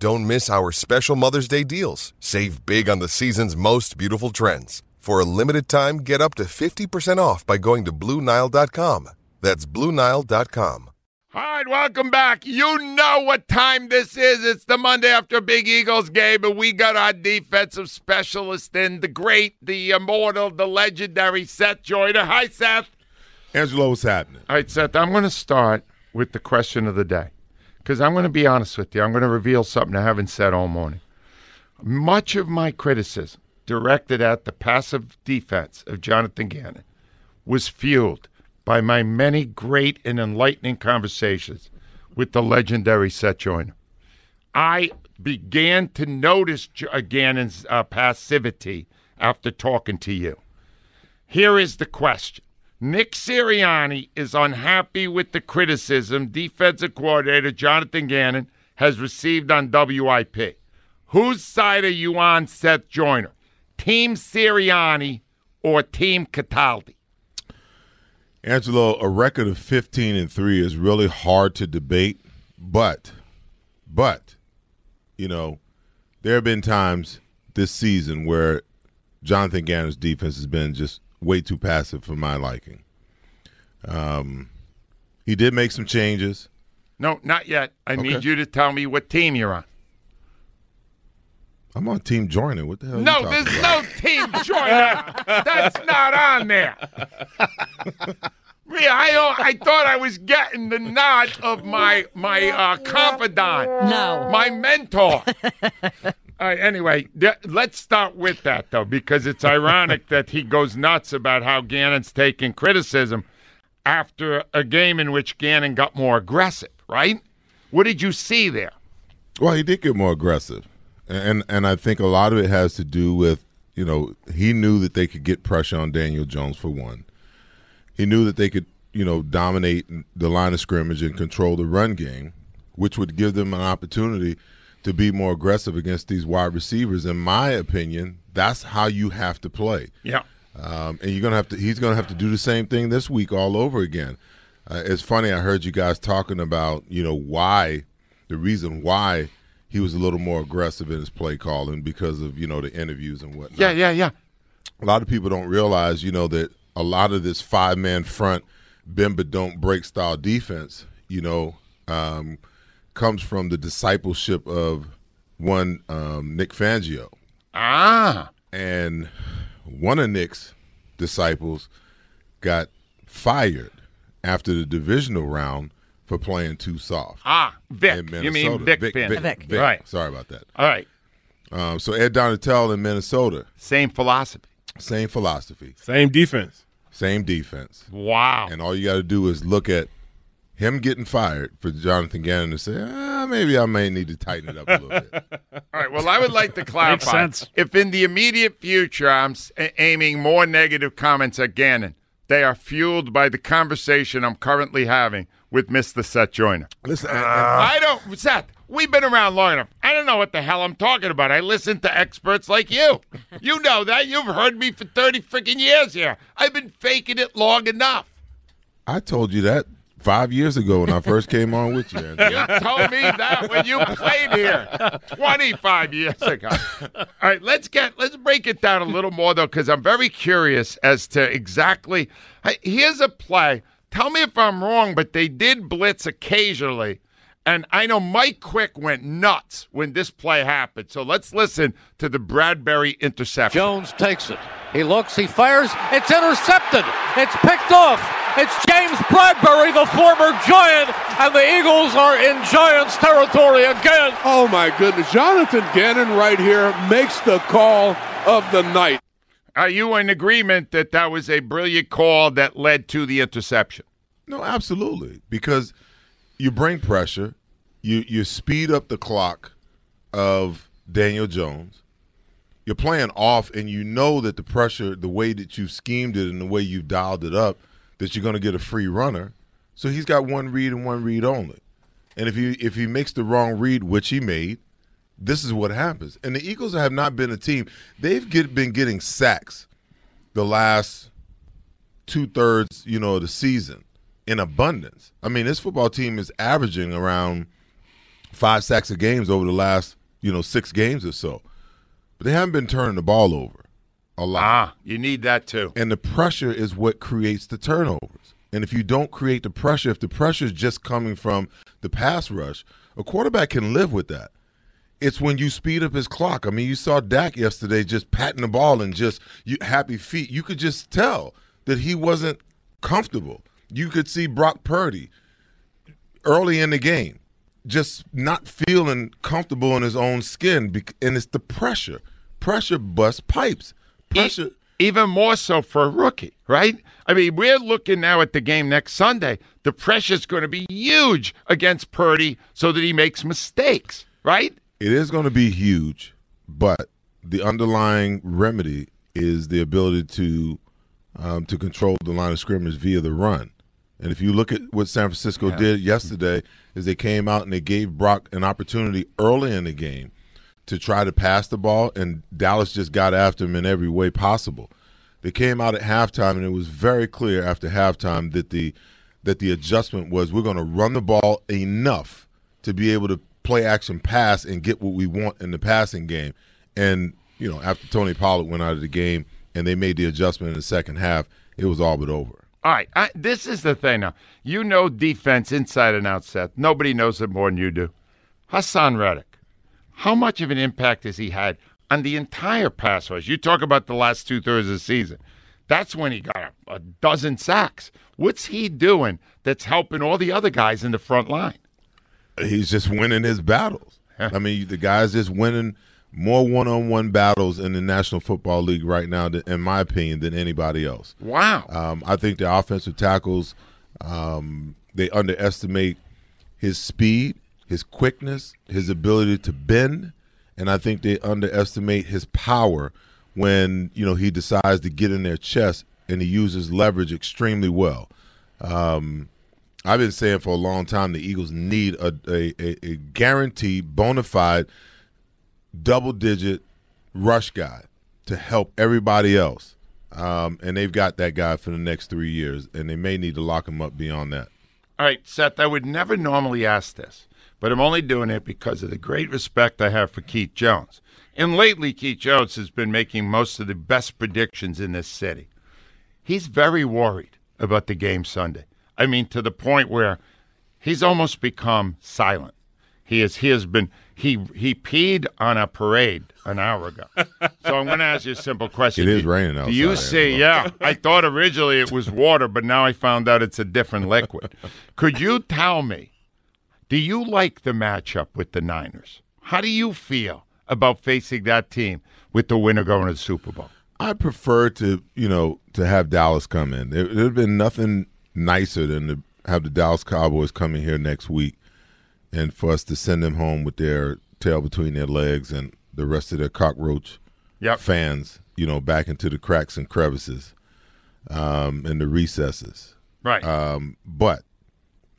Don't miss our special Mother's Day deals. Save big on the season's most beautiful trends. For a limited time, get up to 50% off by going to Blue Nile.com. That's Blue Nile.com. All right, welcome back. You know what time this is. It's the Monday after Big Eagles game, and we got our defensive specialist in the great, the immortal, the legendary Seth Joyner. Hi, Seth. Angelo, what's happening? All right, Seth, I'm going to start with the question of the day because I'm going to be honest with you. I'm going to reveal something I haven't said all morning. Much of my criticism directed at the passive defense of Jonathan Gannon was fueled by my many great and enlightening conversations with the legendary Seth Joyner. I began to notice uh, Gannon's uh, passivity after talking to you. Here is the question. Nick Sirianni is unhappy with the criticism defensive coordinator Jonathan Gannon has received on WIP. Whose side are you on, Seth Joyner? Team Sirianni or Team Cataldi? Angelo, a record of 15 and 3 is really hard to debate, but but you know, there have been times this season where Jonathan Gannon's defense has been just way too passive for my liking. Um he did make some changes. No, not yet. I need you to tell me what team you're on. I'm on Team Joyner. What the hell? are you No, there's about? no team Joyner. That's not on there. Me, I, I thought I was getting the nod of my my uh, confidant, No. my mentor. All right, anyway, th- let's start with that though, because it's ironic that he goes nuts about how Gannon's taking criticism after a game in which Gannon got more aggressive. Right? What did you see there? Well, he did get more aggressive, and and I think a lot of it has to do with you know he knew that they could get pressure on Daniel Jones for one. He knew that they could you know dominate the line of scrimmage and control the run game, which would give them an opportunity to be more aggressive against these wide receivers. In my opinion, that's how you have to play. Yeah. Um, and you're gonna have to. He's gonna have to do the same thing this week all over again. Uh, it's funny. I heard you guys talking about you know why the reason why he was a little more aggressive in his play calling because of you know the interviews and whatnot. Yeah, yeah, yeah. A lot of people don't realize you know that a lot of this five man front bend but don't break style defense. You know. Um, comes from the discipleship of one um, Nick Fangio Ah. and one of Nick's disciples got fired after the divisional round for playing too soft. Ah, Vic. in You mean Vic, Vic, Vic, Vic. Vic. Right. Sorry about that. All right. Um, so Ed Donatell in Minnesota, Same philosophy. same philosophy, Same defense. same defense, Wow. and all you got to do is look at him getting fired for Jonathan Gannon to say, ah, maybe I may need to tighten it up a little bit. All right. Well, I would like to clarify. sense. If in the immediate future I'm aiming more negative comments at Gannon, they are fueled by the conversation I'm currently having with Mr. Seth Joyner. Listen, and- and- I don't, Seth. We've been around long enough. I don't know what the hell I'm talking about. I listen to experts like you. You know that. You've heard me for 30 freaking years here. I've been faking it long enough. I told you that five years ago when I first came on with you. Andrew. You told me that when you played here 25 years ago. All right, let's get let's break it down a little more though, because I'm very curious as to exactly. Here's a play. Tell me if I'm wrong, but they did blitz occasionally, And I know Mike Quick went nuts when this play happened. So let's listen to the Bradberry interception. Jones takes it. He looks, he fires. It's intercepted. It's picked off. It's James Bradberry, the former Giant, and the Eagles are in Giants territory again. Oh my goodness. Jonathan Gannon right here makes the call of the night. Are you in agreement that that was a brilliant call that led to the interception? No, absolutely. Because you bring pressure, you you speed up the clock of Daniel Jones. You're playing off, and you know that the pressure, the way that you've schemed it and the way you've dialed it up, that you're going to get a free runner. So he's got one read and one read only. And if he if he makes the wrong read, which he made, this is what happens. And the Eagles have not been a team. They've get, been getting sacks the last two thirds, you know, of the season in abundance. I mean, this football team is averaging around five sacks of games over the last, you know, six games or so. But they haven't been turning the ball over a lot. Ah, you need that too. And the pressure is what creates the turnovers. And if you don't create the pressure, if the pressure is just coming from the pass rush, a quarterback can live with that. It's when you speed up his clock. I mean, you saw Dak yesterday just patting the ball and just you, happy feet. You could just tell that he wasn't comfortable. You could see Brock Purdy early in the game just not feeling comfortable in his own skin, and it's the pressure. Pressure busts pipes. Pressure. Even more so for a rookie, right? I mean, we're looking now at the game next Sunday. The pressure's going to be huge against Purdy so that he makes mistakes, right? It is going to be huge, but the underlying remedy is the ability to um, to control the line of scrimmage via the run. And if you look at what San Francisco yeah. did yesterday, is they came out and they gave Brock an opportunity early in the game to try to pass the ball, and Dallas just got after him in every way possible. They came out at halftime, and it was very clear after halftime that the that the adjustment was we're going to run the ball enough to be able to play action pass and get what we want in the passing game. And you know, after Tony Pollard went out of the game and they made the adjustment in the second half, it was all but over. All right, I, this is the thing now. You know defense inside and out, Seth. Nobody knows it more than you do. Haason Reddick, how much of an impact has he had on the entire pass rush? You talk about the last two thirds of the season. That's when he got a, a dozen sacks. What's he doing that's helping all the other guys in the front line? He's just winning his battles. I mean, the guy's just winning more one-on-one battles in the National Football League right now, in my opinion, than anybody else. Wow. Um, I think the offensive tackles um, they underestimate his speed, his quickness, his ability to bend, and I think they underestimate his power when you know he decides to get in their chest and he uses leverage extremely well. Um, I've been saying for a long time the Eagles need a, a, a guaranteed, bona fide – double digit rush guy to help everybody else. Um, and they've got that guy for the next three years, and they may need to lock him up beyond that. All right, Seth, I would never normally ask this, but I'm only doing it because of the great respect I have for Keith Jones. And lately, Keith Jones has been making most of the best predictions in this city. He's very worried about the game Sunday. I mean, to the point where he's almost become silent. He is. He has been he he peed on a parade an hour ago. so I'm going to ask you a simple question. It is raining outside. Do you see? Yeah, I thought originally it was water, but now I found out it's a different liquid. Could you tell me? Do you like the matchup with the Niners? How do you feel about facing that team with the winner going to the Super Bowl? I prefer to, you know, to have Dallas come in. There, there'd been nothing nicer than to have the Dallas Cowboys coming here next week and for us to send them home with their tail between their legs and the rest of their cockroach yep. fans, you know, back into the cracks and crevices um, and the recesses. Right. Um, but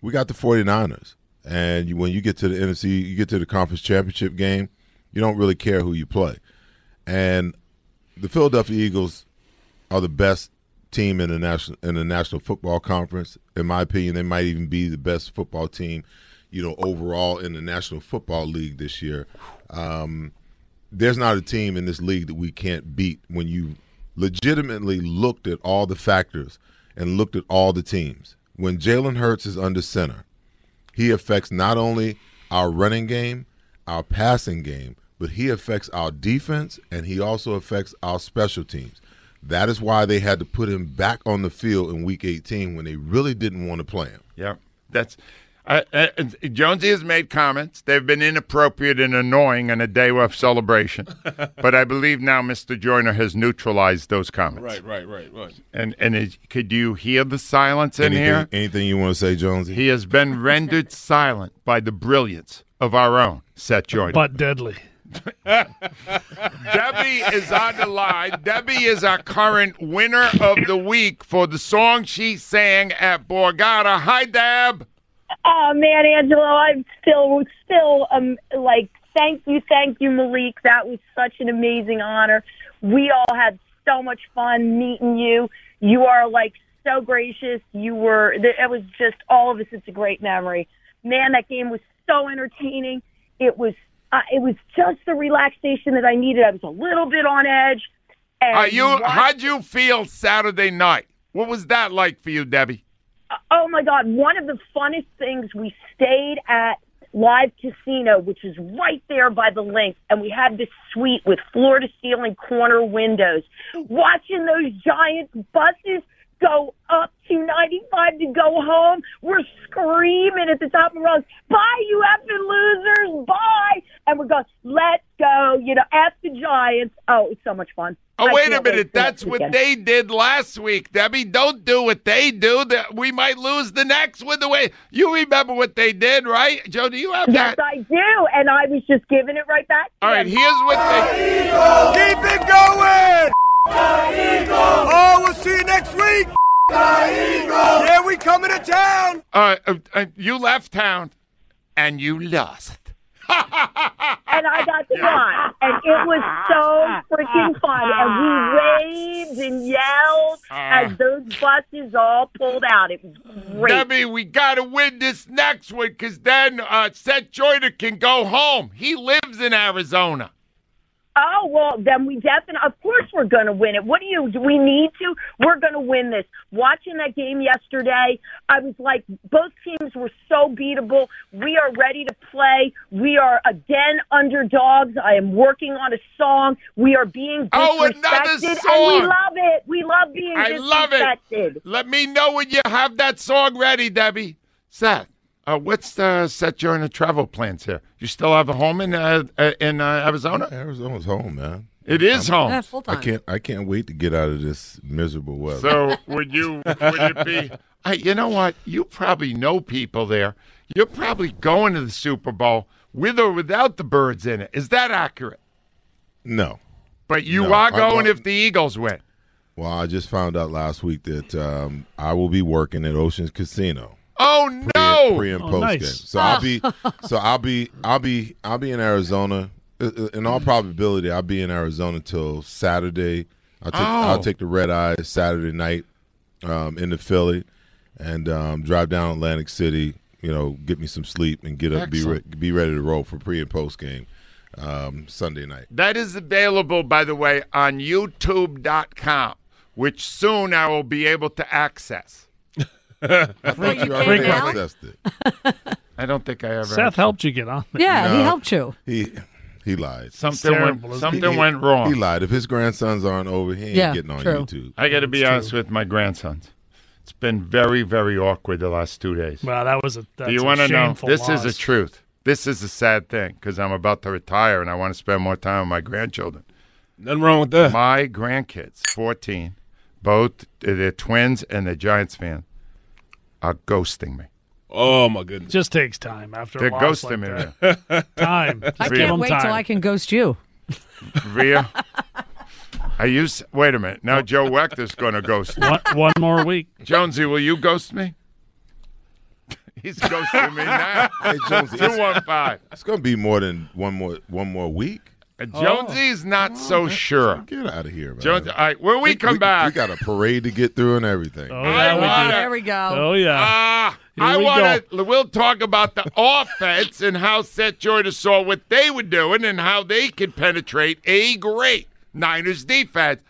we got the 49ers. And you, when you get to the NFC, you get to the conference championship game, you don't really care who you play. And the Philadelphia Eagles are the best team in the national in the National Football Conference. In my opinion, they might even be the best football team you know, overall in the National Football League this year. Um, there's not a team in this league that we can't beat when you legitimately looked at all the factors and looked at all the teams. When Jalen Hurts is under center, he affects not only our running game, our passing game, but he affects our defense and he also affects our special teams. That is why they had to put him back on the field in Week 18 when they really didn't want to play him. Yeah, that's. Uh, uh, Jonesy has made comments. They've been inappropriate and annoying on a day of celebration. but I believe now Mr. Joyner has neutralized those comments. Right, right, right, right. And and is, could you hear the silence in anything, here? Anything you want to say, Jonesy? He has been rendered silent by the brilliance of our own Seth Joyner. But deadly. Debbie is on the line. Debbie is our current winner of the week for the song she sang at Borgata. Hi, Deb. Oh man, Angelo, I'm still still um like thank you, thank you, Malik. That was such an amazing honor. We all had so much fun meeting you. You are like so gracious. You were it was just all of us. It's a great memory. Man, that game was so entertaining. It was uh, it was just the relaxation that I needed. I was a little bit on edge. And Are you? watch- How'd you feel Saturday night? What was that like for you, Debbie? Oh my God! One of the funnest things we stayed at Live Casino, which is right there by the Linc, and we had this suite with floor to ceiling corner windows. Watching those giant buses go up to 95 to go home, we're screaming at the top of our lungs, "Bye, you effing losers! Bye!" And we're going, "Let's go!" You know, at the Giants. Oh, it's so much fun. Oh, I wait a can't wait minute. That's what weekend. they did last week, Debbie. Don't do what they do. That we might lose the next with the way you remember what they did, right? Joe, do you have Yes, that? I do, and I was just giving it right back. All right, them. here's what they. Keep it going! Oh, we'll see you next week! Yeah, we coming to town! Uh, uh, uh, you left town, and you lost. And I got to watch, and it was so freaking fun. And we waved and yelled as those buses all pulled out. It was great. Debbie, we got to win this next one because then uh, Seth Joyner can go home. He lives in Arizona. Oh well, then we definitely, of course, we're going to win it. What do you? Do we need to? We're going to win this. Watching that game yesterday, I was like, both teams were so beatable. We are ready to play. We are again underdogs. I am working on a song. We are being Oh, another disrespected, and song. we love it. We love being I love it. Let me know when you have that song ready, Debbie. Seth, uh, what's the Seth the travel plans here? You still have a home in uh, uh, in uh, Arizona? Arizona's home, man. It is home. Yeah, full I can't. I can't wait to get out of this miserable weather. So would you? Would it be? I, you know what? You probably know people there. You're probably going to the Super Bowl with or without the birds in it. Is that accurate? no. But you No, are going if the Eagles win. Well, I just found out last week that um, I will be working at Oceans Casino. Oh pre, no! pre and Oh, post nice. game. So I'll be, so I'll be, I'll be, I'll be in Arizona. In all probability, I'll be in Arizona till Saturday. I'll take, Oh. I'll take the red eye Saturday night um, into Philly, and um, drive down Atlantic City. You know, get me some sleep and get up, be re- be ready to roll for pre and post game um, Sunday night. That is available, by the way, on YouTube.com, which soon I will be able to access. I thought you you already now? accessed it. I don't think I ever. Seth helped you get on there. Yeah, he No. helped you. He he lied. Something terrible, went. isn't Something He- went wrong. He lied. If his grandsons aren't over, he ain't Yeah, getting on true. YouTube. I got to be honest with my grandsons. It's been very, very awkward the last two days. Well, that was a. That's Do you want to know? This is loss. the truth. This is a sad thing because I'm about to retire and I want to spend more time with my grandchildren. Nothing wrong with that. My grandkids, 14, both they're twins and they're Giants fans, are ghosting me. Oh my goodness. Just takes time after They're a loss ghosting like me. that. Time. I Just give can't him wait time. till I can ghost you. Via. I use. Wait a minute. Now Joe Wechter's going to ghost me. one, one more week. Jonesy, will you ghost me? He's ghosting me now. Hey, Jonesy, Two it's, one five. it's going to be more than one more one more week. And Jonesy's not so sure. Get out of here, man. Jonesy, all right, when we come back, we got a parade to get through and everything. Oh, yeah, we wanna- There we go. Oh, yeah. Ah, Here I we want to. We'll talk about the offense and how Seth Jordan saw what they were doing and how they could penetrate a great Niners defense.